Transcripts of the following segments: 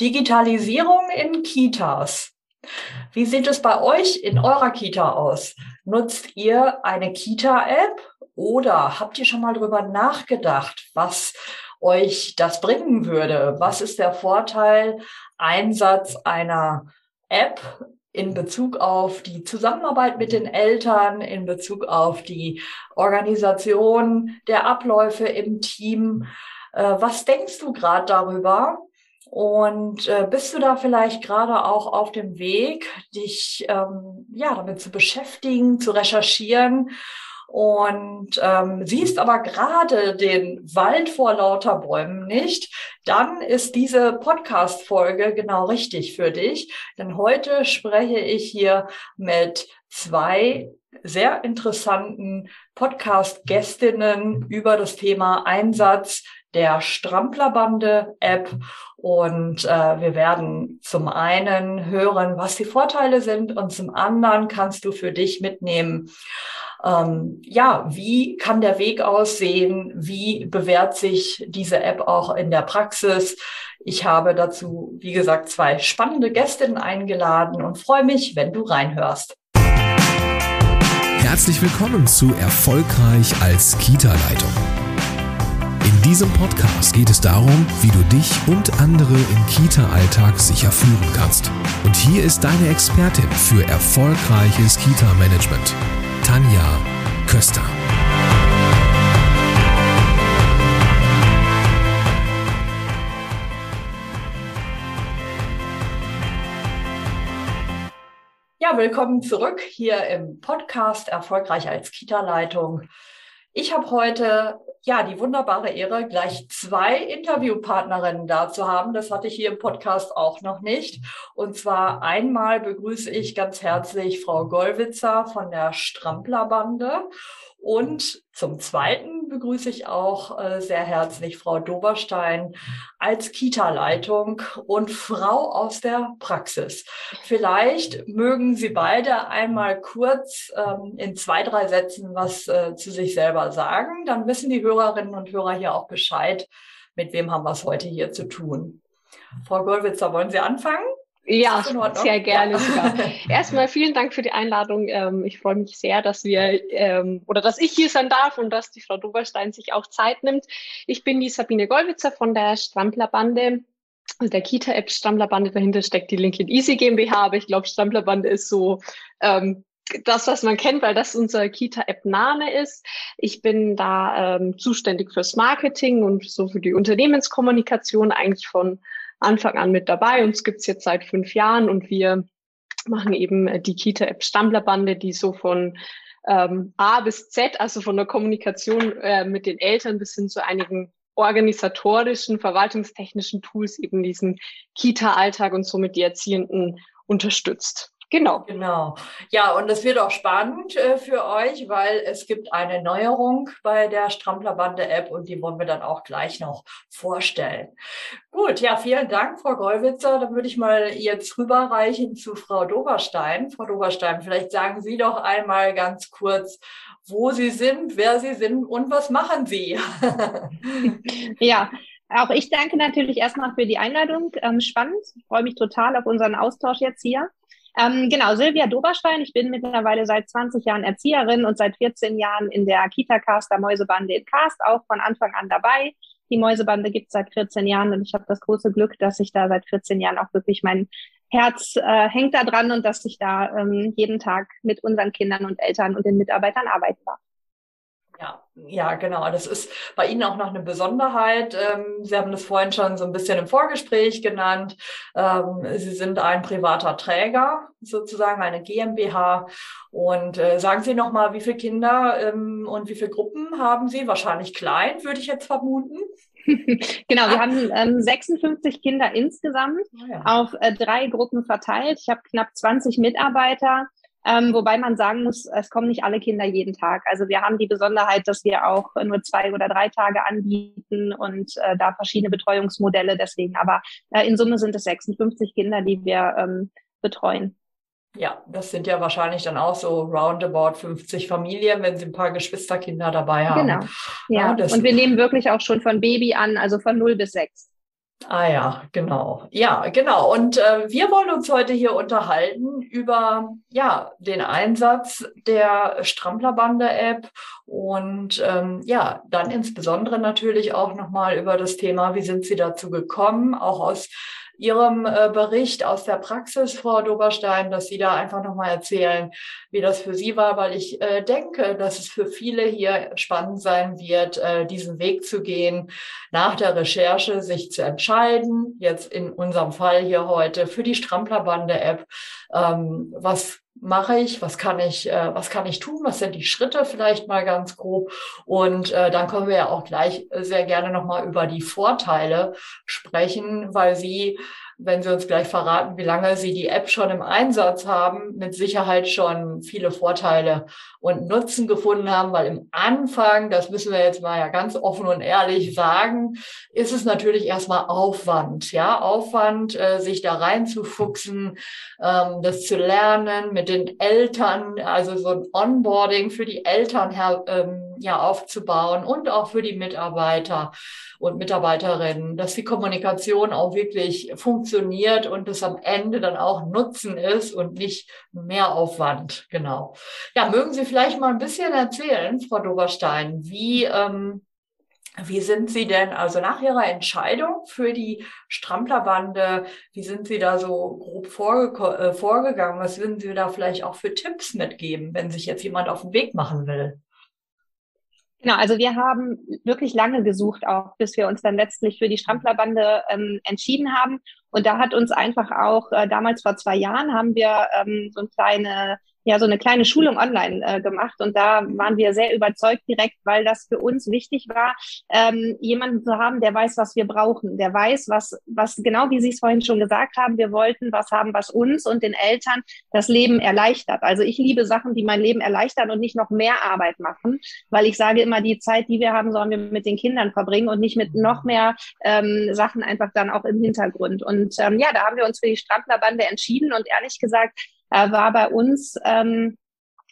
Digitalisierung in Kitas. Wie sieht es bei euch in eurer Kita aus? Nutzt ihr eine Kita-App oder habt ihr schon mal drüber nachgedacht, was euch das bringen würde? Was ist der Vorteil Einsatz einer App in Bezug auf die Zusammenarbeit mit den Eltern, in Bezug auf die Organisation der Abläufe im Team? Äh, was denkst du gerade darüber? Und äh, bist du da vielleicht gerade auch auf dem Weg, dich ähm, ja damit zu beschäftigen, zu recherchieren und ähm, siehst aber gerade den Wald vor lauter Bäumen nicht, dann ist diese Podcast-Folge genau richtig für dich. Denn heute spreche ich hier mit zwei sehr interessanten Podcast-Gästinnen über das Thema Einsatz der Stramplerbande-App. Und äh, wir werden zum einen hören, was die Vorteile sind und zum anderen kannst du für dich mitnehmen, ähm, ja, wie kann der Weg aussehen? Wie bewährt sich diese App auch in der Praxis? Ich habe dazu, wie gesagt, zwei spannende Gästinnen eingeladen und freue mich, wenn du reinhörst. Herzlich willkommen zu Erfolgreich als Kita-Leitung. In diesem Podcast geht es darum, wie du dich und andere im Kita-Alltag sicher führen kannst. Und hier ist deine Expertin für erfolgreiches Kita-Management, Tanja Köster. Ja, willkommen zurück hier im Podcast Erfolgreich als Kita-Leitung. Ich habe heute ja die wunderbare Ehre, gleich zwei Interviewpartnerinnen da zu haben. Das hatte ich hier im Podcast auch noch nicht. Und zwar einmal begrüße ich ganz herzlich Frau Gollwitzer von der Stramplerbande und zum Zweiten begrüße ich auch äh, sehr herzlich Frau Doberstein als Kita-Leitung und Frau aus der Praxis. Vielleicht mögen Sie beide einmal kurz ähm, in zwei, drei Sätzen was äh, zu sich selber sagen. Dann wissen die Hörerinnen und Hörer hier auch Bescheid, mit wem haben wir es heute hier zu tun. Frau Gollwitzer, wollen Sie anfangen? Ja, sehr gerne ja. Erstmal vielen Dank für die Einladung. Ähm, ich freue mich sehr, dass wir ähm, oder dass ich hier sein darf und dass die Frau Doberstein sich auch Zeit nimmt. Ich bin die Sabine Gollwitzer von der Stramplerbande. Also der Kita-App Stramplerbande, dahinter steckt die Linkin Easy GmbH, aber ich glaube, Stramplerbande ist so ähm, das, was man kennt, weil das unser Kita-App-Name ist. Ich bin da ähm, zuständig fürs Marketing und so für die Unternehmenskommunikation eigentlich von Anfang an mit dabei. Uns gibt's jetzt seit fünf Jahren und wir machen eben äh, die Kita-App Stammlerbande, die so von ähm, A bis Z, also von der Kommunikation äh, mit den Eltern bis hin zu einigen organisatorischen, verwaltungstechnischen Tools eben diesen Kita-Alltag und somit die Erziehenden unterstützt. Genau. Genau. Ja, und es wird auch spannend äh, für euch, weil es gibt eine Neuerung bei der Stramplerbande App und die wollen wir dann auch gleich noch vorstellen. Gut, ja, vielen Dank, Frau Gollwitzer. Dann würde ich mal jetzt rüberreichen zu Frau Doberstein. Frau Doberstein, vielleicht sagen Sie doch einmal ganz kurz, wo Sie sind, wer Sie sind und was machen Sie? ja, auch ich danke natürlich erstmal für die Einladung. Ähm, spannend. Ich freue mich total auf unseren Austausch jetzt hier. Ähm, genau, Silvia Doberstein. Ich bin mittlerweile seit 20 Jahren Erzieherin und seit 14 Jahren in der Kita-Cast der Mäusebande in Cast, auch von Anfang an dabei. Die Mäusebande gibt es seit 14 Jahren und ich habe das große Glück, dass ich da seit 14 Jahren auch wirklich mein Herz äh, hängt da dran und dass ich da ähm, jeden Tag mit unseren Kindern und Eltern und den Mitarbeitern arbeiten darf. Ja, genau. Das ist bei Ihnen auch noch eine Besonderheit. Ähm, Sie haben das vorhin schon so ein bisschen im Vorgespräch genannt. Ähm, Sie sind ein privater Träger, sozusagen eine GmbH. Und äh, sagen Sie noch mal, wie viele Kinder ähm, und wie viele Gruppen haben Sie? Wahrscheinlich klein, würde ich jetzt vermuten. genau, wir haben ähm, 56 Kinder insgesamt oh ja. auf äh, drei Gruppen verteilt. Ich habe knapp 20 Mitarbeiter ähm, wobei man sagen muss, es kommen nicht alle Kinder jeden Tag. Also wir haben die Besonderheit, dass wir auch nur zwei oder drei Tage anbieten und äh, da verschiedene Betreuungsmodelle deswegen. Aber äh, in Summe sind es 56 Kinder, die wir ähm, betreuen. Ja, das sind ja wahrscheinlich dann auch so roundabout 50 Familien, wenn sie ein paar Geschwisterkinder dabei haben. Genau. Ja, ja und wir nehmen wirklich auch schon von Baby an, also von 0 bis 6. Ah ja, genau. Ja, genau. Und äh, wir wollen uns heute hier unterhalten über ja den Einsatz der Stramplerbande-App und ähm, ja, dann insbesondere natürlich auch nochmal über das Thema, wie sind Sie dazu gekommen, auch aus Ihrem äh, Bericht aus der Praxis, Frau Doberstein, dass Sie da einfach nochmal erzählen, wie das für Sie war, weil ich äh, denke, dass es für viele hier spannend sein wird, äh, diesen Weg zu gehen, nach der Recherche sich zu entscheiden, jetzt in unserem Fall hier heute für die Stramplerbande-App, ähm, was mache ich, was kann ich, äh, was kann ich tun, was sind die Schritte vielleicht mal ganz grob. Und äh, dann können wir ja auch gleich sehr gerne nochmal über die Vorteile sprechen, weil Sie wenn Sie uns gleich verraten, wie lange Sie die App schon im Einsatz haben, mit Sicherheit schon viele Vorteile und Nutzen gefunden haben, weil im Anfang, das müssen wir jetzt mal ja ganz offen und ehrlich sagen, ist es natürlich erstmal Aufwand, ja, Aufwand, äh, sich da reinzufuchsen, ähm, das zu lernen, mit den Eltern, also so ein Onboarding für die Eltern ähm, ja aufzubauen und auch für die Mitarbeiter und Mitarbeiterinnen, dass die Kommunikation auch wirklich funktioniert und es am Ende dann auch Nutzen ist und nicht mehr Aufwand. Genau. Ja, mögen Sie vielleicht mal ein bisschen erzählen, Frau Doberstein, wie, ähm, wie sind Sie denn, also nach Ihrer Entscheidung für die Stramplerbande, wie sind Sie da so grob vorge äh, vorgegangen? Was würden Sie da vielleicht auch für Tipps mitgeben, wenn sich jetzt jemand auf den Weg machen will? Genau, also wir haben wirklich lange gesucht, auch bis wir uns dann letztlich für die Stramplerbande ähm, entschieden haben. Und da hat uns einfach auch, äh, damals vor zwei Jahren, haben wir ähm, so eine kleine ja so eine kleine Schulung online äh, gemacht und da waren wir sehr überzeugt direkt, weil das für uns wichtig war, ähm, jemanden zu haben, der weiß, was wir brauchen, der weiß, was, was genau wie Sie es vorhin schon gesagt haben, wir wollten was haben, was uns und den Eltern das Leben erleichtert. Also ich liebe Sachen, die mein Leben erleichtern und nicht noch mehr Arbeit machen, weil ich sage immer, die Zeit, die wir haben, sollen wir mit den Kindern verbringen und nicht mit noch mehr ähm, Sachen einfach dann auch im Hintergrund. Und ähm, ja, da haben wir uns für die Stramplerbande entschieden. Und ehrlich gesagt, äh, war bei uns ähm,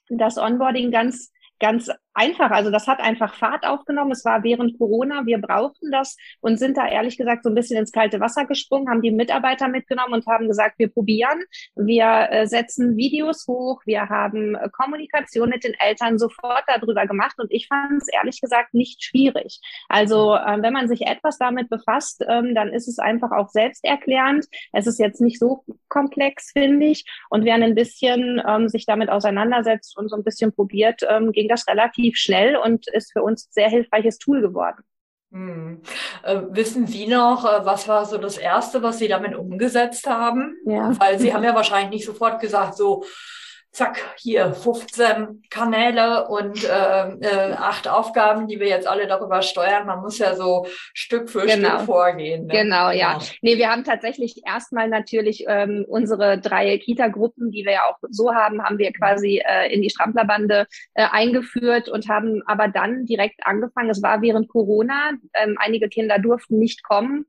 das Onboarding ganz ganz einfach. Also das hat einfach Fahrt aufgenommen. Es war während Corona. Wir brauchten das und sind da ehrlich gesagt so ein bisschen ins kalte Wasser gesprungen, haben die Mitarbeiter mitgenommen und haben gesagt, wir probieren. Wir äh, setzen Videos hoch. Wir haben äh, Kommunikation mit den Eltern sofort darüber gemacht und ich fand es ehrlich gesagt nicht schwierig. Also äh, wenn man sich etwas damit befasst, ähm, dann ist es einfach auch selbsterklärend. Es ist jetzt nicht so komplex, finde ich. Und wer ein bisschen ähm, sich damit auseinandersetzt und so ein bisschen probiert, ähm, ging das relativ relativ schnell und ist für uns sehr hilfreiches Tool geworden. Hm. Äh, wissen Sie noch, äh, was war so das Erste, was Sie damit umgesetzt haben? Ja. Weil Sie haben ja wahrscheinlich nicht sofort gesagt, so, zack, hier 15 Kanäle und äh, äh, acht Aufgaben, die wir jetzt alle darüber steuern. Man muss ja so Stück für genau. Stück vorgehen. Ne? Genau, ja. Genau. Nee, wir haben tatsächlich erstmal natürlich ähm, unsere drei Kita-Gruppen, die wir ja auch so haben, haben wir quasi äh, in die Stramplerbande äh, eingeführt und haben aber dann direkt angefangen. Es war während Corona. Ähm, einige Kinder durften nicht kommen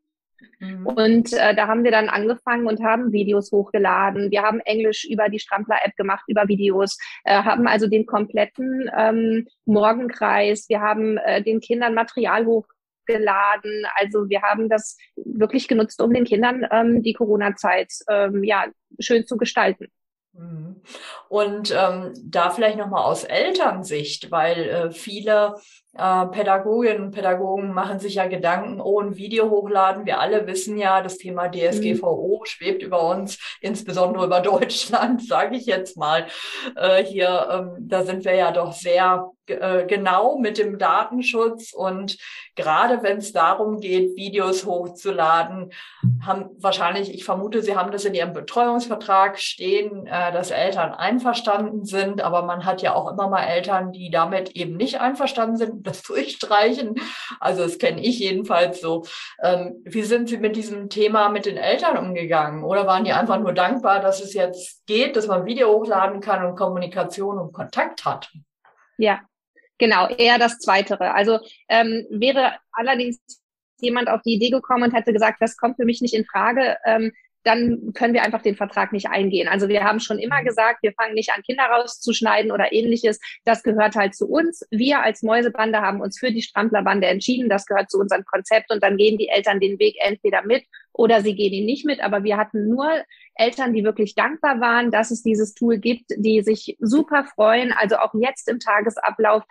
Mhm. Und äh, da haben wir dann angefangen und haben Videos hochgeladen. Wir haben Englisch über die Strampler-App gemacht, über Videos, äh, haben also den kompletten ähm, Morgenkreis. Wir haben äh, den Kindern Material hochgeladen. Also wir haben das wirklich genutzt, um den Kindern ähm, die Corona-Zeit ähm, ja schön zu gestalten. Mhm. Und ähm, da vielleicht nochmal aus Elternsicht, weil äh, viele äh, Pädagoginnen und Pädagogen machen sich ja Gedanken, oh, ein Video hochladen. Wir alle wissen ja, das Thema DSGVO mhm. schwebt über uns, insbesondere über Deutschland, sage ich jetzt mal. Äh, hier, ähm, da sind wir ja doch sehr äh, genau mit dem Datenschutz und gerade wenn es darum geht, Videos hochzuladen, haben wahrscheinlich, ich vermute, Sie haben das in Ihrem Betreuungsvertrag stehen, äh, dass Eltern einverstanden sind, aber man hat ja auch immer mal Eltern, die damit eben nicht einverstanden sind, das durchstreichen. Also das kenne ich jedenfalls so. Ähm, wie sind Sie mit diesem Thema mit den Eltern umgegangen? Oder waren die einfach nur dankbar, dass es jetzt geht, dass man Video hochladen kann und Kommunikation und Kontakt hat? Ja, Genau, eher das Zweitere. Also ähm, wäre allerdings jemand auf die Idee gekommen und hätte gesagt, das kommt für mich nicht in Frage, ähm, dann können wir einfach den Vertrag nicht eingehen. Also wir haben schon immer gesagt, wir fangen nicht an, Kinder rauszuschneiden oder ähnliches. Das gehört halt zu uns. Wir als Mäusebande haben uns für die Stramplerbande entschieden. Das gehört zu unserem Konzept und dann gehen die Eltern den Weg entweder mit oder sie gehen ihn nicht mit. Aber wir hatten nur Eltern, die wirklich dankbar waren, dass es dieses Tool gibt, die sich super freuen. Also auch jetzt im Tagesablauf.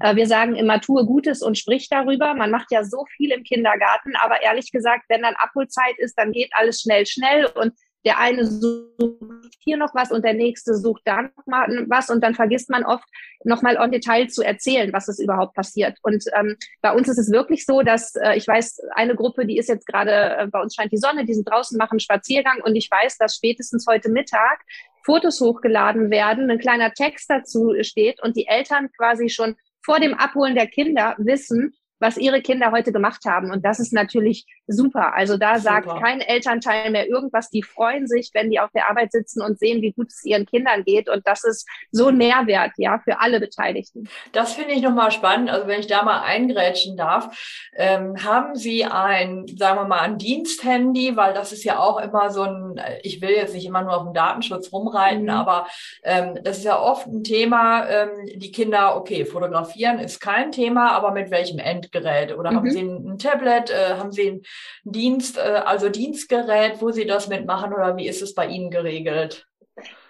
Äh, wir sagen immer, tue Gutes und sprich darüber. Man macht ja so viel im Kindergarten, aber ehrlich gesagt, wenn dann Abholzeit ist, dann geht alles schnell, schnell und der eine sucht hier noch was und der nächste sucht da noch mal was und dann vergisst man oft noch mal on Detail zu erzählen, was ist überhaupt passiert. Und ähm, bei uns ist es wirklich so, dass äh, ich weiß, eine Gruppe, die ist jetzt gerade, äh, bei uns scheint die Sonne, die sind draußen, machen Spaziergang und ich weiß, dass spätestens heute Mittag Fotos hochgeladen werden, ein kleiner Text dazu steht und die Eltern quasi schon vor dem Abholen der Kinder wissen, was ihre Kinder heute gemacht haben. Und das ist natürlich super. Also da super. sagt kein Elternteil mehr irgendwas. Die freuen sich, wenn die auf der Arbeit sitzen und sehen, wie gut es ihren Kindern geht. Und das ist so ein Mehrwert, ja, für alle Beteiligten. Das finde ich nochmal spannend. Also wenn ich da mal eingrätschen darf, ähm, haben Sie ein, sagen wir mal, ein Diensthandy, weil das ist ja auch immer so ein, ich will jetzt nicht immer nur auf den Datenschutz rumreiten, mhm. aber ähm, das ist ja oft ein Thema, ähm, die Kinder, okay, fotografieren ist kein Thema, aber mit welchem End Endgerät oder mhm. haben Sie ein, Tablet, äh, haben Sie ein Dienst, äh, also Dienstgerät, wo Sie das mitmachen oder wie ist es bei Ihnen geregelt?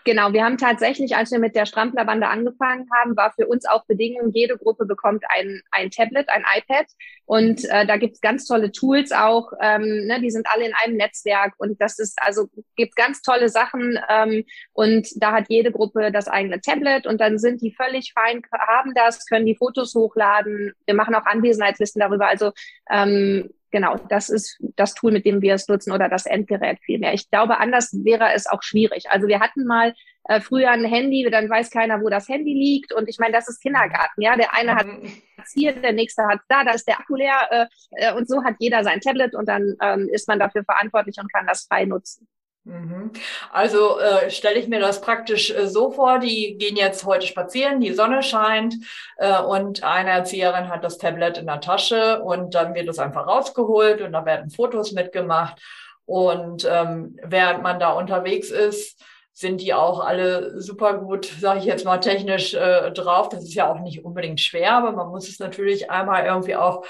Genau, wir haben tatsächlich, als wir mit der Stramplerbande angefangen haben, war für uns auch Bedingung, jede Gruppe bekommt ein, ein Tablet, ein iPad. Und äh, da gibt's ganz tolle Tools auch, ähm, ne, die sind alle in einem Netzwerk und das ist, also gibt ganz tolle Sachen ähm, und da hat jede Gruppe das eigene Tablet und dann sind die völlig fein, haben das, können die Fotos hochladen. Wir machen auch Anwesenheitslisten darüber. Also ähm, genau, das ist das Tool, mit dem wir es nutzen oder das Endgerät vielmehr. Ich glaube, anders wäre es auch schwierig. Also wir hatten mal äh, früher ein Handy, dann weiß keiner, wo das Handy liegt. Und ich meine, das ist Kindergarten. Ja, der eine hat mhm. hier, der nächste hat da, da ist der Akku leer. Äh, äh, und so hat jeder sein Tablet und dann ähm, ist man dafür verantwortlich und kann das frei nutzen. Mhm. Also äh, stelle ich mir das praktisch äh, so vor, die gehen jetzt heute spazieren, die Sonne scheint äh, und eine Erzieherin hat das Tablet in der Tasche und dann wird es einfach rausgeholt und da werden Fotos mitgemacht. Und ähm, während man da unterwegs ist, sind die auch alle super gut, sage ich jetzt mal, technisch äh, drauf. Das ist ja auch nicht unbedingt schwer, aber man muss es natürlich einmal irgendwie auch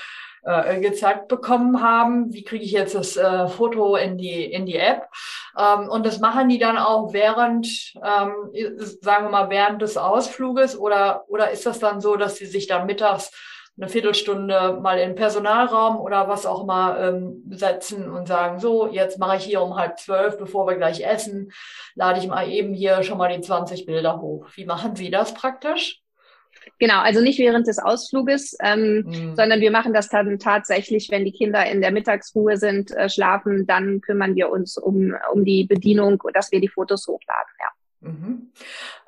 äh, gezeigt bekommen haben, wie kriege ich jetzt das äh, Foto in die, in die App. Ähm, und das machen die dann auch während, ähm, sagen wir mal, während des Ausfluges oder, oder ist das dann so, dass sie sich dann mittags eine Viertelstunde mal in Personalraum oder was auch immer ähm, setzen und sagen, so, jetzt mache ich hier um halb zwölf, bevor wir gleich essen, lade ich mal eben hier schon mal die 20 Bilder hoch. Wie machen Sie das praktisch? Genau, also nicht während des Ausfluges, ähm, mhm. sondern wir machen das dann tatsächlich, wenn die Kinder in der Mittagsruhe sind, äh, schlafen, dann kümmern wir uns um, um die Bedienung, dass wir die Fotos hochladen, ja. Mhm.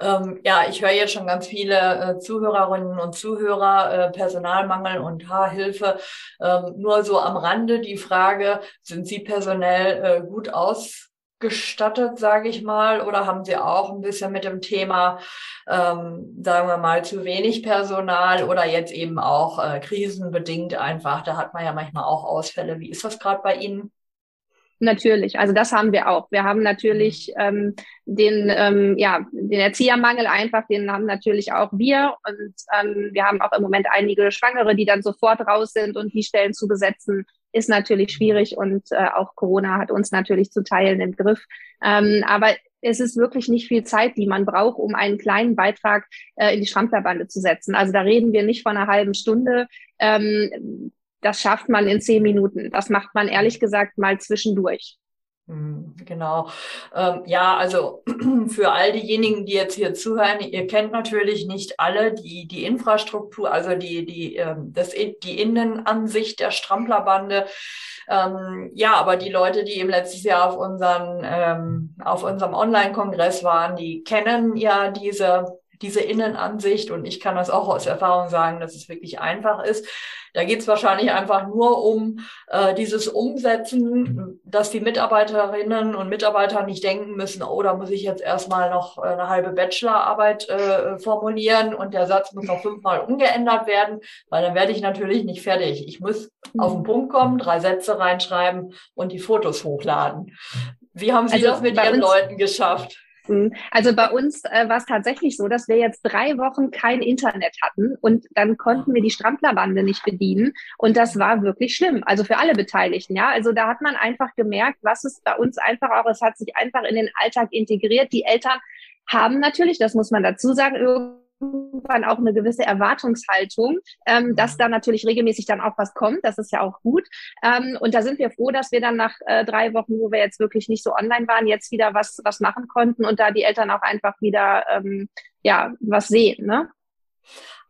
Ähm, ja, ich höre jetzt schon ganz viele äh, Zuhörerinnen und Zuhörer, äh, Personalmangel und Haarhilfe. Ähm, nur so am Rande die Frage, sind Sie personell äh, gut aus? Gestattet, sage ich mal, oder haben Sie auch ein bisschen mit dem Thema, ähm, sagen wir mal, zu wenig Personal oder jetzt eben auch äh, krisenbedingt einfach? Da hat man ja manchmal auch Ausfälle. Wie ist das gerade bei Ihnen? Natürlich, also das haben wir auch. Wir haben natürlich mhm. ähm, den, ähm, ja, den Erziehermangel einfach, den haben natürlich auch wir. Und ähm, wir haben auch im Moment einige Schwangere, die dann sofort raus sind und die Stellen zu besetzen ist natürlich schwierig und äh, auch Corona hat uns natürlich zu teilen im Griff. Ähm, aber es ist wirklich nicht viel Zeit, die man braucht, um einen kleinen Beitrag äh, in die Stramplerbande zu setzen. Also da reden wir nicht von einer halben Stunde. Ähm, das schafft man in zehn Minuten. Das macht man ehrlich gesagt mal zwischendurch. Hm, genau. Ähm, ja, also für all diejenigen, die jetzt hier zuhören, ihr kennt natürlich nicht alle die, die Infrastruktur, also die, die, ähm, das, die Innenansicht der Stramplerbande. Ähm, ja, aber die Leute, die im letzten Jahr auf, unseren, ähm, auf unserem Online-Kongress waren, die kennen ja diese diese Innenansicht und ich kann das auch aus Erfahrung sagen, dass es wirklich einfach ist. Da geht es wahrscheinlich einfach nur um äh, dieses Umsetzen, dass die Mitarbeiterinnen und Mitarbeiter nicht denken müssen, oh, da muss ich jetzt erstmal noch äh, eine halbe Bachelorarbeit äh, formulieren und der Satz muss noch fünfmal umgeändert werden, weil dann werde ich natürlich nicht fertig. Ich muss auf den Punkt kommen, drei Sätze reinschreiben und die Fotos hochladen. Wie haben Sie also das mit Ihren Leuten geschafft? Also bei uns äh, war es tatsächlich so, dass wir jetzt drei Wochen kein Internet hatten und dann konnten wir die Stramplerbande nicht bedienen und das war wirklich schlimm. Also für alle Beteiligten, ja. Also da hat man einfach gemerkt, was es bei uns einfach auch, es hat sich einfach in den Alltag integriert. Die Eltern haben natürlich, das muss man dazu sagen, irgendwann auch eine gewisse Erwartungshaltung, ähm, dass da natürlich regelmäßig dann auch was kommt. Das ist ja auch gut. Ähm, und da sind wir froh, dass wir dann nach äh, drei Wochen, wo wir jetzt wirklich nicht so online waren, jetzt wieder was, was machen konnten und da die Eltern auch einfach wieder ähm, ja was sehen. Ne?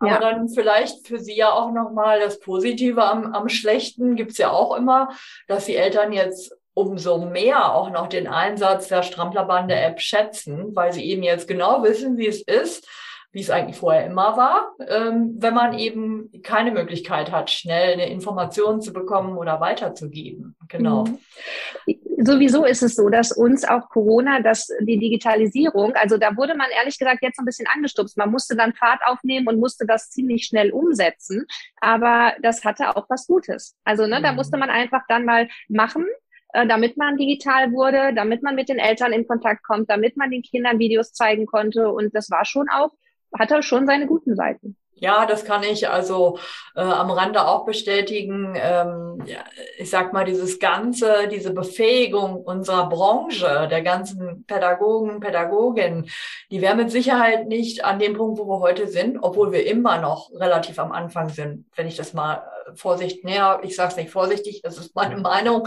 Aber ja. dann vielleicht für Sie ja auch nochmal das Positive am, am Schlechten gibt's ja auch immer, dass die Eltern jetzt umso mehr auch noch den Einsatz der Stramplerbande-App schätzen, weil sie eben jetzt genau wissen, wie es ist, wie es eigentlich vorher immer war, ähm, wenn man eben keine Möglichkeit hat, schnell eine Information zu bekommen oder weiterzugeben. Genau. Mhm. Sowieso ist es so, dass uns auch Corona, dass die Digitalisierung, also da wurde man ehrlich gesagt jetzt ein bisschen angestupst. Man musste dann Fahrt aufnehmen und musste das ziemlich schnell umsetzen. Aber das hatte auch was Gutes. Also ne, mhm. da musste man einfach dann mal machen äh, damit man digital wurde, damit man mit den Eltern in Kontakt kommt, damit man den Kindern Videos zeigen konnte. Und das war schon auch hat er schon seine guten Seiten. Ja, das kann ich also äh, am Rande auch bestätigen. Ähm, ja, ich sag mal, dieses ganze, diese Befähigung unserer Branche, der ganzen Pädagogen, Pädagoginnen, die wäre mit Sicherheit nicht an dem Punkt, wo wir heute sind, obwohl wir immer noch relativ am Anfang sind, wenn ich das mal äh, Vorsicht näher, ich sage es nicht vorsichtig, das ist meine Meinung.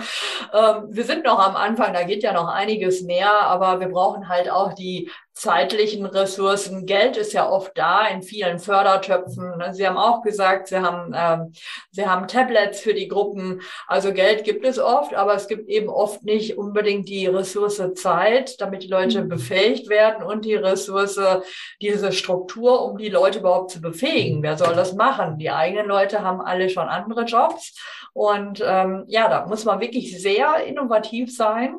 Ähm, wir sind noch am Anfang, da geht ja noch einiges mehr, aber wir brauchen halt auch die zeitlichen Ressourcen. Geld ist ja oft da in vielen Fördertöpfen. Ne? Sie haben auch gesagt, Sie haben, ähm, Sie haben Tablets für die Gruppen. Also Geld gibt es oft, aber es gibt eben oft nicht unbedingt die Ressource Zeit, damit die Leute mhm. befähigt werden und die Ressource, diese Struktur, um die Leute überhaupt zu befähigen. Wer soll das machen? Die eigenen Leute haben alle schon andere Jobs. Und ähm, ja, da muss man wirklich sehr innovativ sein.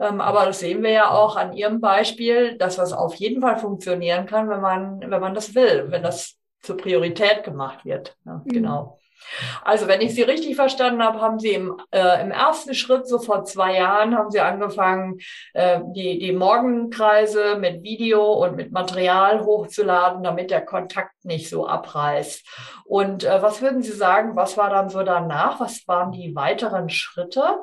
Ähm, aber das sehen wir ja auch an Ihrem Beispiel, dass das auf jeden Fall funktionieren kann, wenn man, wenn man das will, wenn das zur Priorität gemacht wird. Ja, mhm. Genau. Also, wenn ich Sie richtig verstanden habe, haben Sie im, äh, im ersten Schritt, so vor zwei Jahren, haben Sie angefangen, äh, die, die Morgenkreise mit Video und mit Material hochzuladen, damit der Kontakt nicht so abreißt. Und äh, was würden Sie sagen, was war dann so danach? Was waren die weiteren Schritte?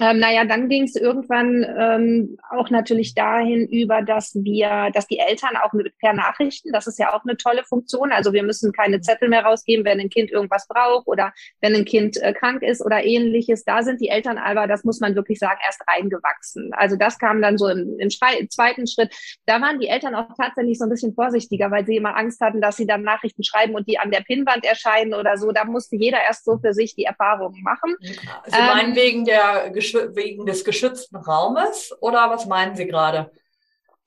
Ähm, naja, dann ging es irgendwann ähm, auch natürlich dahin über, dass wir, dass die Eltern auch mit per Nachrichten, das ist ja auch eine tolle Funktion. Also wir müssen keine Zettel mehr rausgeben, wenn ein Kind irgendwas braucht oder wenn ein Kind äh, krank ist oder ähnliches. Da sind die Eltern aber, das muss man wirklich sagen, erst reingewachsen. Also das kam dann so im, im zweiten Schritt. Da waren die Eltern auch tatsächlich so ein bisschen vorsichtiger, weil sie immer Angst hatten, dass sie dann Nachrichten schreiben und die an der Pinnwand erscheinen oder so. Da musste jeder erst so für sich die Erfahrungen machen. Sie meinen ähm, wegen der wegen des geschützten Raumes oder was meinen Sie gerade?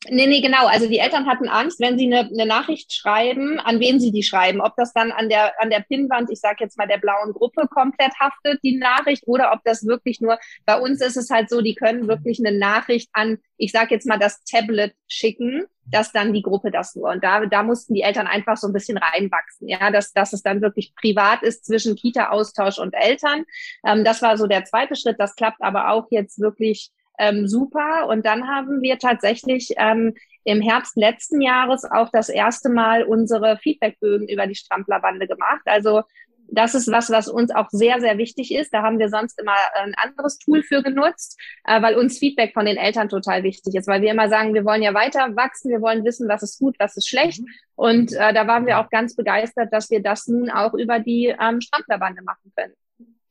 Nee, nee, genau. Also die Eltern hatten Angst, wenn sie eine, eine Nachricht schreiben, an wen sie die schreiben. Ob das dann an der, an der Pinnwand, ich sage jetzt mal der blauen Gruppe, komplett haftet, die Nachricht, oder ob das wirklich nur, bei uns ist es halt so, die können wirklich eine Nachricht an, ich sage jetzt mal, das Tablet schicken, dass dann die Gruppe das nur. Und da, da mussten die Eltern einfach so ein bisschen reinwachsen, ja, dass, dass es dann wirklich privat ist zwischen Kita-Austausch und Eltern. Ähm, das war so der zweite Schritt. Das klappt aber auch jetzt wirklich ähm, super. Und dann haben wir tatsächlich ähm, im Herbst letzten Jahres auch das erste Mal unsere Feedbackbögen über die Stramplerbande gemacht. Also das ist was, was uns auch sehr, sehr wichtig ist. Da haben wir sonst immer ein anderes Tool für genutzt, äh, weil uns Feedback von den Eltern total wichtig ist, weil wir immer sagen, wir wollen ja weiter wachsen, wir wollen wissen, was ist gut, was ist schlecht. Mhm. Und äh, da waren wir auch ganz begeistert, dass wir das nun auch über die ähm, Stramplerbande machen können.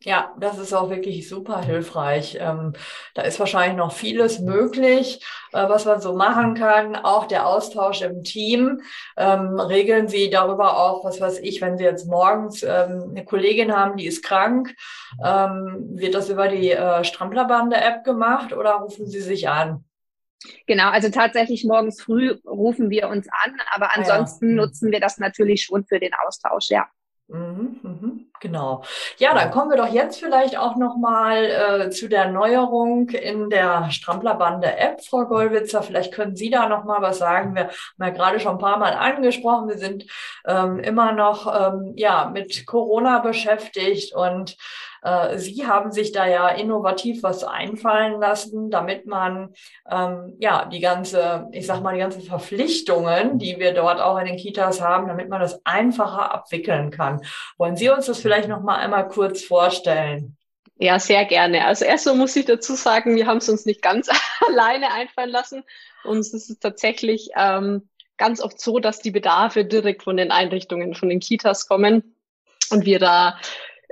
Ja, das ist auch wirklich super hilfreich. Ähm, da ist wahrscheinlich noch vieles möglich, äh, was man so machen kann. Auch der Austausch im Team. Ähm, regeln Sie darüber auch, was weiß ich, wenn Sie jetzt morgens ähm, eine Kollegin haben, die ist krank, ähm, wird das über die äh, Stramplerbande-App gemacht oder rufen Sie sich an? Genau, also tatsächlich morgens früh rufen wir uns an, aber ansonsten ah ja. nutzen wir das natürlich schon für den Austausch, ja. Mhm, mhm, genau. Ja, dann kommen wir doch jetzt vielleicht auch noch mal äh, zu der Neuerung in der Stramplerbande App, Frau Gollwitzer. Vielleicht können Sie da noch mal was sagen. Wir haben ja gerade schon ein paar Mal angesprochen. Wir sind ähm, immer noch ähm, ja mit Corona beschäftigt und Äh, Sie haben sich da ja innovativ was einfallen lassen, damit man ähm, ja die ganze, ich sag mal, die ganzen Verpflichtungen, die wir dort auch in den Kitas haben, damit man das einfacher abwickeln kann. Wollen Sie uns das vielleicht noch mal einmal kurz vorstellen? Ja, sehr gerne. Also erstmal muss ich dazu sagen, wir haben es uns nicht ganz alleine einfallen lassen. Uns ist es tatsächlich ähm, ganz oft so, dass die Bedarfe direkt von den Einrichtungen, von den Kitas kommen und wir da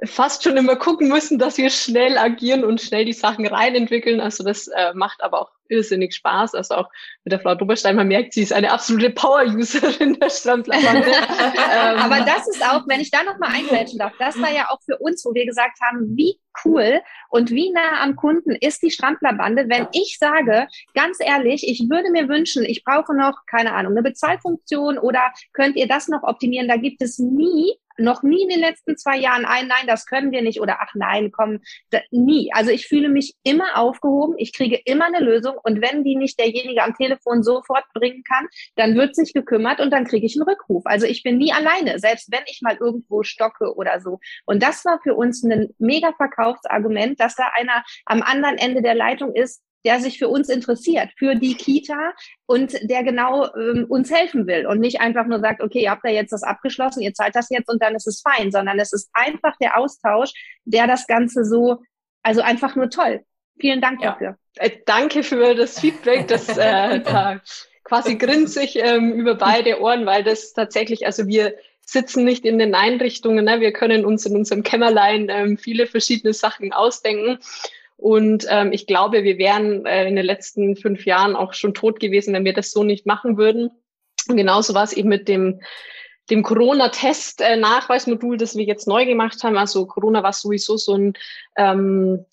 fast schon immer gucken müssen, dass wir schnell agieren und schnell die Sachen reinentwickeln. Also das äh, macht aber auch irrsinnig Spaß. Also auch mit der Frau Doberstein, man merkt, sie ist eine absolute Power-Userin der Stramplerbande. ähm, aber das ist auch, wenn ich da nochmal einquetschen darf, das war ja auch für uns, wo wir gesagt haben, wie cool und wie nah am Kunden ist die Stramplerbande, wenn ich sage, ganz ehrlich, ich würde mir wünschen, ich brauche noch, keine Ahnung, eine Bezahlfunktion oder könnt ihr das noch optimieren? Da gibt es nie noch nie in den letzten zwei Jahren ein, nein, das können wir nicht oder ach nein, komm, da, nie. Also ich fühle mich immer aufgehoben, ich kriege immer eine Lösung und wenn die nicht derjenige am Telefon sofort bringen kann, dann wird sich gekümmert und dann kriege ich einen Rückruf. Also ich bin nie alleine, selbst wenn ich mal irgendwo stocke oder so. Und das war für uns ein mega Verkaufsargument, dass da einer am anderen Ende der Leitung ist, der sich für uns interessiert, für die Kita und der genau ähm, uns helfen will und nicht einfach nur sagt, okay, ihr habt da jetzt das abgeschlossen, ihr zahlt das jetzt und dann ist es fein, sondern es ist einfach der Austausch, der das Ganze so, also einfach nur toll. Vielen Dank ja. dafür. Äh, danke für das Feedback, das äh, da quasi grinse ich ähm, über beide Ohren, weil das tatsächlich, also wir sitzen nicht in den Einrichtungen, ne? wir können uns in unserem Kämmerlein ähm, viele verschiedene Sachen ausdenken und ähm, ich glaube, wir wären äh, in den letzten fünf Jahren auch schon tot gewesen, wenn wir das so nicht machen würden. Und genauso war es eben mit dem dem Corona-Test-Nachweismodul, das wir jetzt neu gemacht haben. Also Corona war sowieso so ein ähm,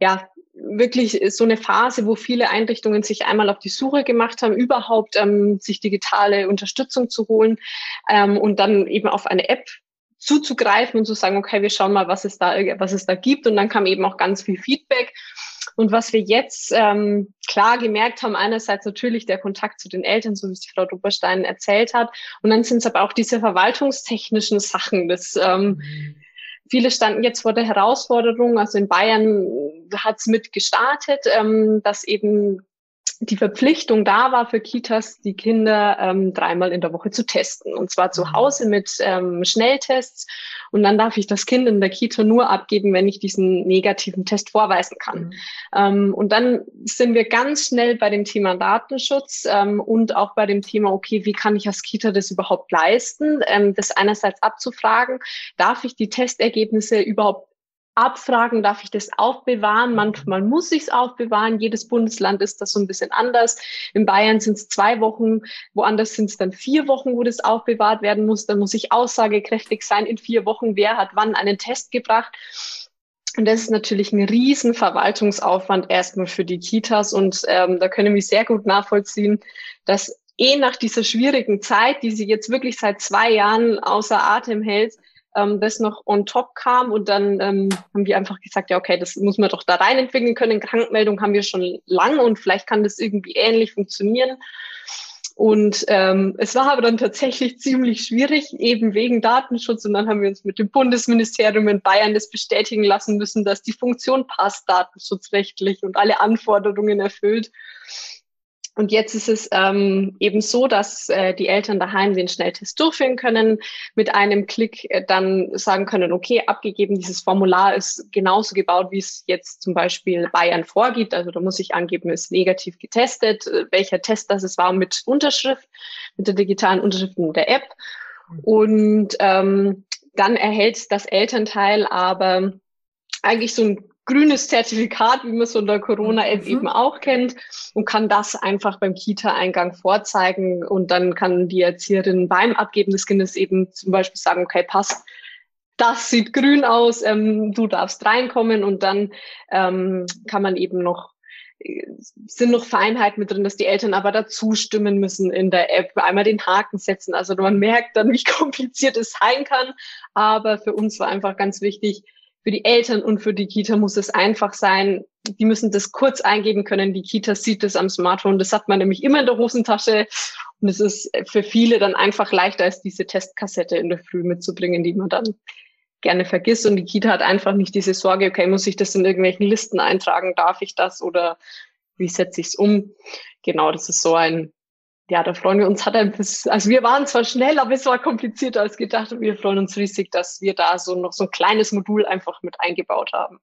ja, wirklich so eine Phase, wo viele Einrichtungen sich einmal auf die Suche gemacht haben, überhaupt ähm, sich digitale Unterstützung zu holen ähm, und dann eben auf eine App zuzugreifen und zu sagen, okay, wir schauen mal, was es da, was es da gibt. Und dann kam eben auch ganz viel Feedback. Und was wir jetzt ähm, klar gemerkt haben, einerseits natürlich der Kontakt zu den Eltern, so wie es die Frau Doberstein erzählt hat. Und dann sind es aber auch diese verwaltungstechnischen Sachen. Das, ähm, viele standen jetzt vor der Herausforderung, also in Bayern hat es mit gestartet, ähm, dass eben die Verpflichtung da war für Kitas, die Kinder ähm, dreimal in der Woche zu testen. Und zwar zu mhm. Hause mit ähm, Schnelltests. Und dann darf ich das Kind in der Kita nur abgeben, wenn ich diesen negativen Test vorweisen kann. Mhm. Ähm, und dann sind wir ganz schnell bei dem Thema Datenschutz ähm, und auch bei dem Thema, okay, wie kann ich als Kita das überhaupt leisten, ähm, das einerseits abzufragen. Darf ich die Testergebnisse überhaupt abfragen, darf ich das aufbewahren? Manchmal muss ich es aufbewahren. Jedes Bundesland ist das so ein bisschen anders. In Bayern sind es zwei Wochen, woanders sind es dann vier Wochen, wo das aufbewahrt werden muss. Dann muss ich aussagekräftig sein in vier Wochen, wer hat wann einen Test gebracht. Und das ist natürlich ein riesen Verwaltungsaufwand erstmal für die Kitas. Und ähm, da können wir sehr gut nachvollziehen, dass eh nach dieser schwierigen Zeit, die sie jetzt wirklich seit zwei Jahren außer Atem hält, ähm, das noch on top kam und dann ähm, haben wir einfach gesagt, ja, okay, das muss man doch da rein entwickeln können. Krankmeldung haben wir schon lange und vielleicht kann das irgendwie ähnlich funktionieren. Und ähm, es war aber dann tatsächlich ziemlich schwierig, eben wegen Datenschutz. Und dann haben wir uns mit dem Bundesministerium in Bayern das bestätigen lassen müssen, dass die Funktion passt datenschutzrechtlich und alle Anforderungen erfüllt. Und jetzt ist es ähm, eben so, dass äh, die Eltern daheim den Schnelltest durchführen können, mit einem Klick äh, dann sagen können, okay, abgegeben, dieses Formular ist genauso gebaut, wie es jetzt zum Beispiel Bayern vorgibt. Also da muss ich angeben, ist negativ getestet, äh, welcher Test das es war mit Unterschrift, mit der digitalen Unterschrift in der App. Und ähm, dann erhält das Elternteil aber eigentlich so ein grünes Zertifikat, wie man es unter Corona-App mhm. eben auch kennt und kann das einfach beim Kita-Eingang vorzeigen und dann kann die Erzieherin beim Abgeben des Kindes eben zum Beispiel sagen, okay, passt, das sieht grün aus, ähm, du darfst reinkommen und dann ähm, kann man eben noch sind noch Feinheiten mit drin, dass die Eltern aber dazu stimmen müssen in der App, einmal den Haken setzen. Also man merkt dann, wie kompliziert es sein kann. Aber für uns war einfach ganz wichtig, für die Eltern und für die Kita muss es einfach sein. Die müssen das kurz eingeben können. Die Kita sieht das am Smartphone. Das hat man nämlich immer in der Hosentasche. Und es ist für viele dann einfach leichter, als diese Testkassette in der Früh mitzubringen, die man dann gerne vergisst. Und die Kita hat einfach nicht diese Sorge, okay, muss ich das in irgendwelchen Listen eintragen? Darf ich das oder wie setze ich es um? Genau, das ist so ein, ja, da freuen wir uns, hat ein bisschen, also wir waren zwar schnell, aber es war komplizierter als gedacht und wir freuen uns riesig, dass wir da so noch so ein kleines Modul einfach mit eingebaut haben.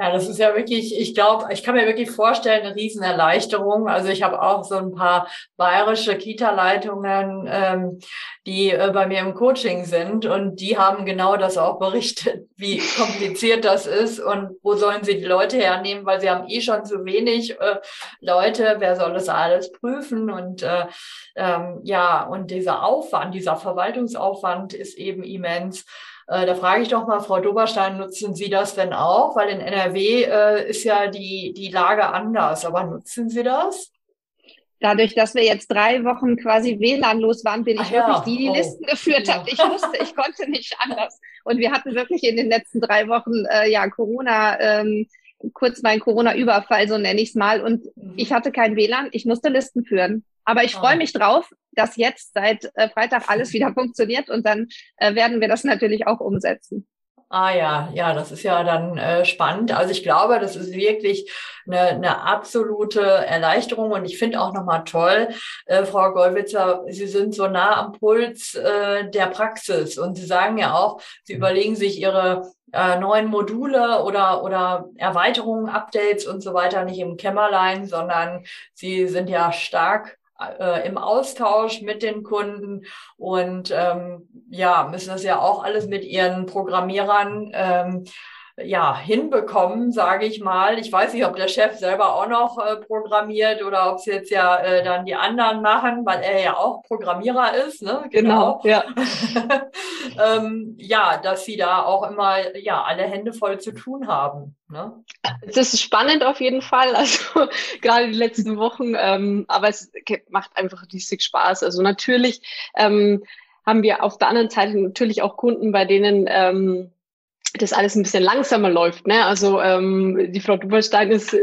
Ja, das ist ja wirklich, ich glaube, ich kann mir wirklich vorstellen, eine Riesenerleichterung. Also ich habe auch so ein paar bayerische Kita-Leitungen, ähm, die äh, bei mir im Coaching sind und die haben genau das auch berichtet, wie kompliziert das ist und wo sollen sie die Leute hernehmen, weil sie haben eh schon zu wenig äh, Leute, wer soll das alles prüfen und äh, ähm, ja, und dieser Aufwand, dieser Verwaltungsaufwand ist eben immens. Äh, da frage ich doch mal, Frau Doberstein, nutzen Sie das denn auch? Weil in NRW äh, ist ja die, die Lage anders, aber nutzen Sie das? Dadurch, dass wir jetzt drei Wochen quasi WLAN-los waren, bin ich ja. wirklich die, die oh. Listen geführt ja. hat. Ich wusste, ich konnte nicht anders. Und wir hatten wirklich in den letzten drei Wochen äh, ja Corona, ähm, kurz mein Corona-Überfall, so nenne ich es mal. Und mhm. ich hatte kein WLAN, ich musste Listen führen. Aber ich freue ah. mich drauf, dass jetzt seit äh, Freitag alles wieder funktioniert und dann äh, werden wir das natürlich auch umsetzen. Ah ja, ja, das ist ja dann äh, spannend. Also ich glaube, das ist wirklich eine, eine absolute Erleichterung und ich finde auch nochmal toll, äh, Frau Gollwitzer, Sie sind so nah am Puls äh, der Praxis und Sie sagen ja auch, Sie überlegen sich Ihre äh, neuen Module oder, oder Erweiterungen, Updates und so weiter nicht im Kämmerlein, sondern Sie sind ja stark äh, im Austausch mit den Kunden und ähm, ja, müssen das ja auch alles mit ihren Programmierern ähm, ja, hinbekommen, sage ich mal. Ich weiß nicht, ob der Chef selber auch noch äh, programmiert oder ob es jetzt ja äh, dann die anderen machen, weil er ja auch Programmierer ist, ne? Genau, genau ja. ähm, ja, dass sie da auch immer ja alle Hände voll zu tun haben. Ne? Das ist spannend auf jeden Fall, also gerade die letzten Wochen, ähm, aber es macht einfach riesig Spaß. Also natürlich ähm, haben wir auf der anderen Seite natürlich auch Kunden, bei denen ähm, das alles ein bisschen langsamer läuft. Ne? Also ähm, die Frau Duberstein ist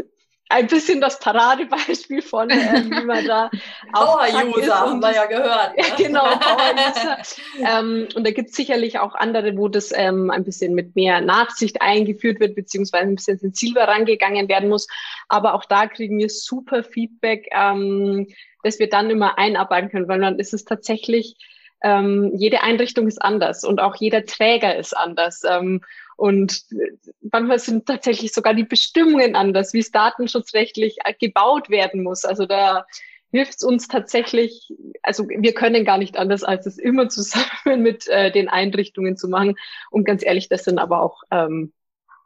ein bisschen das Paradebeispiel von, äh, wie man da Power-User haben wir ja gehört. Ne? genau, Power-User. ähm, und da gibt es sicherlich auch andere, wo das ähm, ein bisschen mit mehr Nachsicht eingeführt wird, beziehungsweise ein bisschen sensibler rangegangen werden muss. Aber auch da kriegen wir super Feedback, ähm, dass wir dann immer einarbeiten können, weil dann ist es tatsächlich ähm, jede Einrichtung ist anders und auch jeder Träger ist anders. Ähm, und manchmal sind tatsächlich sogar die Bestimmungen anders, wie es datenschutzrechtlich gebaut werden muss. Also da hilft es uns tatsächlich, also wir können gar nicht anders, als es immer zusammen mit äh, den Einrichtungen zu machen. Und ganz ehrlich, das sind aber auch ähm,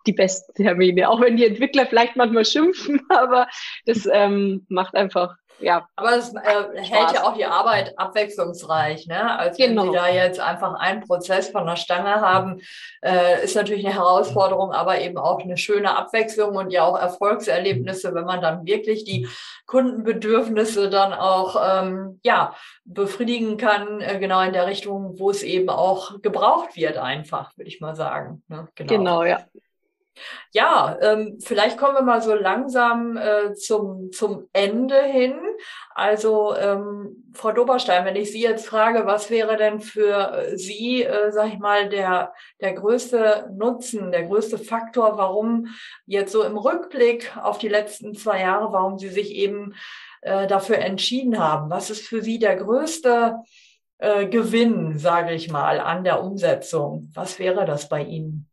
die besten Termine, auch wenn die Entwickler vielleicht manchmal schimpfen, aber das ähm, macht einfach ja. Aber es äh, hält ja auch die Arbeit abwechslungsreich, ne? Als genau. wenn Sie da jetzt einfach einen Prozess von der Stange haben, äh, ist natürlich eine Herausforderung, aber eben auch eine schöne Abwechslung und ja auch Erfolgserlebnisse, wenn man dann wirklich die Kundenbedürfnisse dann auch ähm, ja befriedigen kann, äh, genau in der Richtung, wo es eben auch gebraucht wird, einfach, würde ich mal sagen. Ne? Genau. genau, ja. Ja, ähm, vielleicht kommen wir mal so langsam äh, zum, zum Ende hin. Also, ähm, Frau Doberstein, wenn ich Sie jetzt frage, was wäre denn für äh, Sie, äh, sag ich mal, der, der größte Nutzen, der größte Faktor, warum jetzt so im Rückblick auf die letzten zwei Jahre, warum Sie sich eben äh, dafür entschieden haben? Was ist für Sie der größte äh, Gewinn, sage ich mal, an der Umsetzung? Was wäre das bei Ihnen?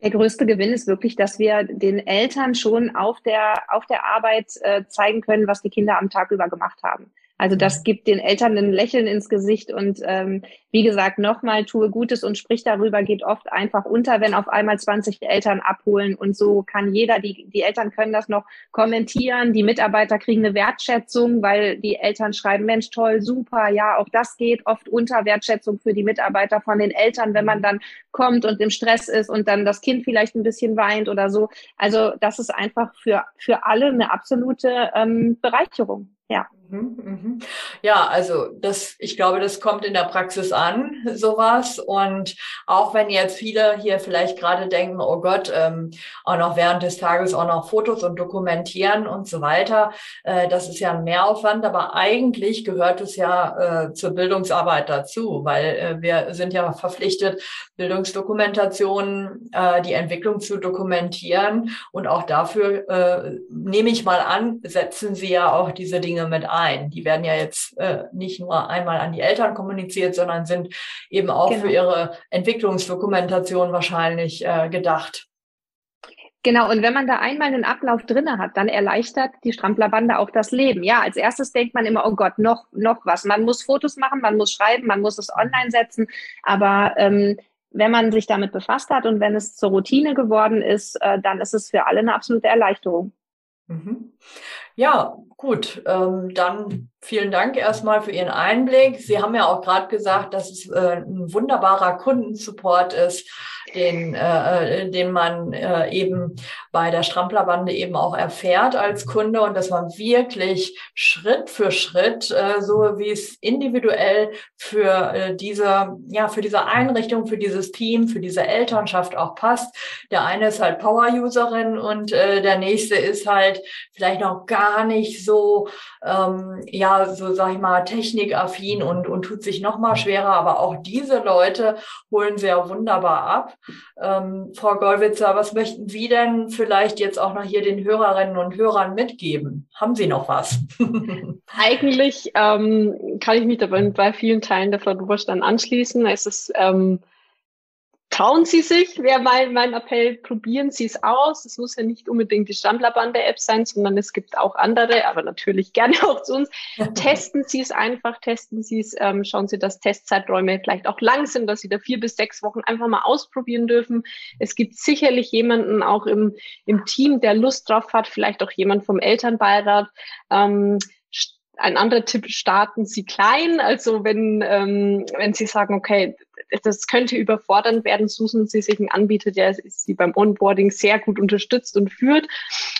Der größte Gewinn ist wirklich, dass wir den Eltern schon auf der, auf der Arbeit äh, zeigen können, was die Kinder am Tag über gemacht haben. Also das mhm. gibt den Eltern ein Lächeln ins Gesicht und ähm, wie gesagt, nochmal tue Gutes und sprich darüber geht oft einfach unter, wenn auf einmal 20 Eltern abholen und so kann jeder, die, die Eltern können das noch kommentieren, die Mitarbeiter kriegen eine Wertschätzung, weil die Eltern schreiben, Mensch, toll, super, ja, auch das geht oft unter Wertschätzung für die Mitarbeiter von den Eltern, wenn man dann kommt und im Stress ist und dann das Kind vielleicht ein bisschen weint oder so. Also das ist einfach für, für alle eine absolute ähm, Bereicherung. Ja. Mhm, mhm. Ja, also das, ich glaube, das kommt in der Praxis an, sowas. Und auch wenn jetzt viele hier vielleicht gerade denken, oh Gott, ähm, auch noch während des Tages auch noch Fotos und dokumentieren und so weiter, äh, das ist ja ein Mehraufwand, aber eigentlich gehört es ja äh, zur Bildungsarbeit dazu, weil äh, wir sind ja verpflichtet, Bildungsdokumentationen, äh, die Entwicklung zu dokumentieren. Und auch dafür, äh, nehme ich mal an, setzen Sie ja auch diese Dinge mit ein ein. Die werden ja jetzt äh, nicht nur einmal an die Eltern kommuniziert, sondern sind eben auch genau. für ihre Entwicklungsdokumentation wahrscheinlich äh, gedacht. Genau, und wenn man da einmal einen Ablauf drinne hat, dann erleichtert die Stramplerbande auch das Leben. Ja, als erstes denkt man immer, oh Gott, noch, noch was. Man muss Fotos machen, man muss schreiben, man muss es online setzen. Aber ähm, wenn man sich damit befasst hat und wenn es zur Routine geworden ist, äh, dann ist es für alle eine absolute Erleichterung. Mhm. Ja, gut. Ähm, dann vielen Dank erstmal für Ihren Einblick. Sie haben ja auch gerade gesagt, dass es äh, ein wunderbarer Kundensupport ist den, äh, äh, den man äh, eben bei der Stramplerbande eben auch erfährt als Kunde und dass man wirklich Schritt für Schritt, äh, so wie es individuell für äh, diese, ja, für diese Einrichtung, für dieses Team, für diese Elternschaft auch passt. Der eine ist halt Power-Userin und äh, der nächste ist halt vielleicht noch gar nicht so, ähm, ja, so sag ich mal, technikaffin und, und tut sich noch mal schwerer, aber auch diese Leute holen sehr wunderbar ab. Ähm, Frau Gollwitzer, was möchten Sie denn vielleicht jetzt auch noch hier den Hörerinnen und Hörern mitgeben? Haben Sie noch was? Eigentlich ähm, kann ich mich dabei bei vielen Teilen der Frau Duberstein anschließen. Es ist ähm, trauen Sie sich, wäre mein, mein Appell, probieren Sie es aus. Es muss ja nicht unbedingt die Stammlerbande-App sein, sondern es gibt auch andere, aber natürlich gerne auch zu uns. testen Sie es einfach, testen Sie es, ähm, schauen Sie, dass Testzeiträume vielleicht auch lang sind, dass Sie da vier bis sechs Wochen einfach mal ausprobieren dürfen. Es gibt sicherlich jemanden auch im, im Team, der Lust drauf hat, vielleicht auch jemand vom Elternbeirat. Ähm, ein anderer Tipp, starten Sie klein. Also wenn, ähm, wenn Sie sagen, okay, das könnte überfordernd werden, suchen Sie sich einen Anbieter, der Sie beim Onboarding sehr gut unterstützt und führt.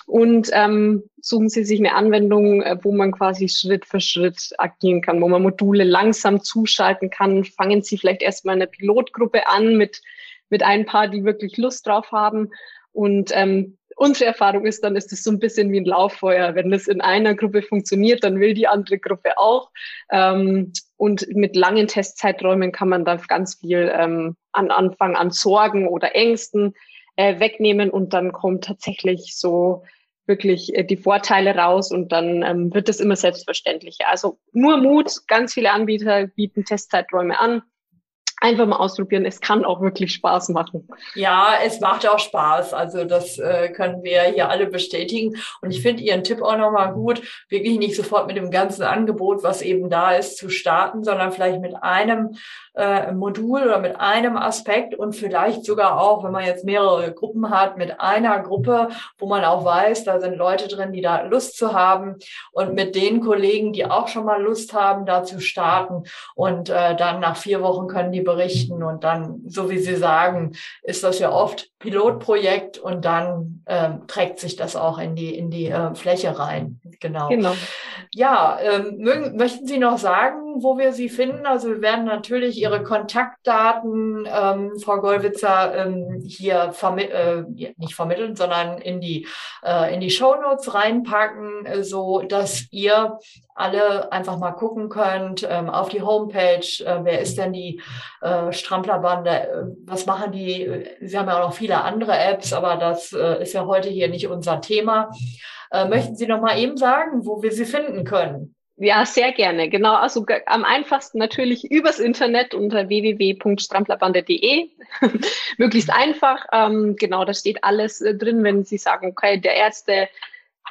Und ähm, suchen Sie sich eine Anwendung, äh, wo man quasi Schritt für Schritt agieren kann, wo man Module langsam zuschalten kann. Fangen Sie vielleicht erstmal eine Pilotgruppe an mit, mit ein paar, die wirklich Lust drauf haben. Und ähm, unsere Erfahrung ist dann, ist es so ein bisschen wie ein Lauffeuer. Wenn das in einer Gruppe funktioniert, dann will die andere Gruppe auch. Ähm, und mit langen Testzeiträumen kann man da ganz viel ähm, an Anfang an Sorgen oder Ängsten äh, wegnehmen und dann kommt tatsächlich so wirklich äh, die Vorteile raus und dann ähm, wird es immer selbstverständlicher. Also nur Mut, ganz viele Anbieter bieten Testzeiträume an einfach mal ausprobieren. Es kann auch wirklich Spaß machen. Ja, es macht auch Spaß. Also das äh, können wir hier alle bestätigen. Und ich finde Ihren Tipp auch nochmal gut, wirklich nicht sofort mit dem ganzen Angebot, was eben da ist, zu starten, sondern vielleicht mit einem äh, Modul oder mit einem Aspekt und vielleicht sogar auch, wenn man jetzt mehrere Gruppen hat, mit einer Gruppe, wo man auch weiß, da sind Leute drin, die da Lust zu haben und mit den Kollegen, die auch schon mal Lust haben, da zu starten. Und äh, dann nach vier Wochen können die berichten und dann, so wie Sie sagen, ist das ja oft Pilotprojekt und dann äh, trägt sich das auch in die in die äh, Fläche rein. Genau. genau. Ja, ähm, mögen, möchten Sie noch sagen, wo wir Sie finden? Also wir werden natürlich Ihre Kontaktdaten, ähm, Frau Gollwitzer, ähm, hier vermi äh, nicht vermitteln, sondern in die äh, in die Show Notes reinpacken, äh, so dass ihr alle einfach mal gucken könnt ähm, auf die Homepage. Äh, wer ist denn die äh, Stramplerbande? Äh, was machen die? Sie haben ja auch noch viele andere Apps, aber das äh, ist ja heute hier nicht unser Thema. Äh, möchten Sie noch mal eben sagen, wo wir sie finden können? Ja, sehr gerne. Genau, also am einfachsten natürlich übers Internet unter www.stramplerbande.de. Möglichst einfach. Ähm, genau, da steht alles äh, drin, wenn Sie sagen, okay, der erste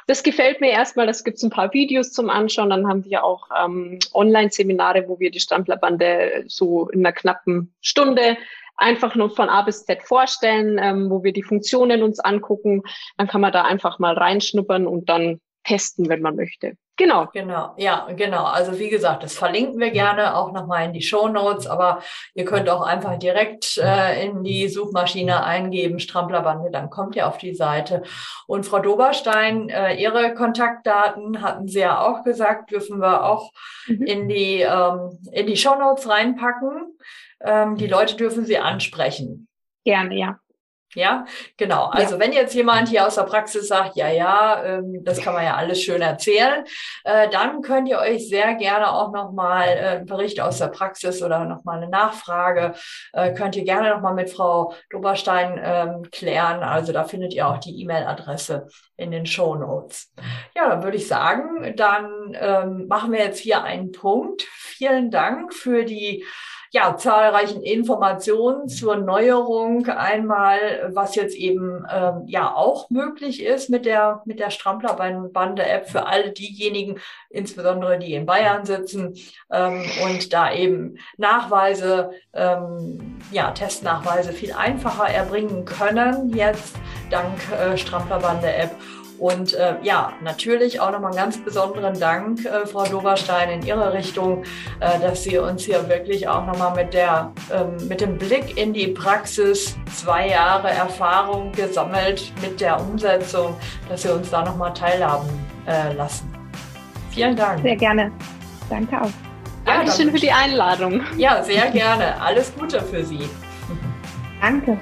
das gefällt mir erstmal. Das gibt ein paar Videos zum Anschauen. Dann haben wir auch ähm, Online-Seminare, wo wir die Stamplerbande so in einer knappen Stunde einfach nur von A bis Z vorstellen, ähm, wo wir die Funktionen uns angucken. Dann kann man da einfach mal reinschnuppern und dann testen, wenn man möchte. Genau. Genau, ja, genau. Also wie gesagt, das verlinken wir gerne auch nochmal in die Show Notes, aber ihr könnt auch einfach direkt äh, in die Suchmaschine eingeben, Stramplerbande, dann kommt ihr auf die Seite. Und Frau Doberstein, äh, Ihre Kontaktdaten hatten Sie ja auch gesagt, dürfen wir auch mhm. in die, ähm, in die Show Notes reinpacken. Ähm, die Leute dürfen Sie ansprechen. Gerne, ja. Ja, genau. Also ja. wenn jetzt jemand hier aus der Praxis sagt, ja, ja, ähm, das kann man ja alles schön erzählen, äh, dann könnt ihr euch sehr gerne auch nochmal äh, einen Bericht aus der Praxis oder nochmal eine Nachfrage, äh, könnt ihr gerne nochmal mit Frau Doberstein ähm, klären. Also da findet ihr auch die E-Mail-Adresse in den Show Notes. Ja, dann würde ich sagen, dann ähm, machen wir jetzt hier einen Punkt. Vielen Dank für die ja, zahlreichen Informationen zur Neuerung. Einmal, was jetzt eben ähm, ja auch möglich ist mit der, mit der Strampler-Bande-App für alle diejenigen, insbesondere die in Bayern sitzen ähm, und da eben Nachweise, ähm, ja, Testnachweise viel einfacher erbringen können, jetzt dank äh, Strampler-Bande-App. Und äh, ja, natürlich auch nochmal einen ganz besonderen Dank, äh, Frau Doberstein, in Ihre Richtung, äh, dass Sie uns hier wirklich auch nochmal mit, der, ähm, mit dem Blick in die Praxis, zwei Jahre Erfahrung gesammelt mit der Umsetzung, dass Sie uns da nochmal teilhaben äh, lassen. Vielen Dank. Sehr gerne. Danke auch. Dankeschön für die Einladung. Ja, sehr gerne. Alles Gute für Sie. Danke.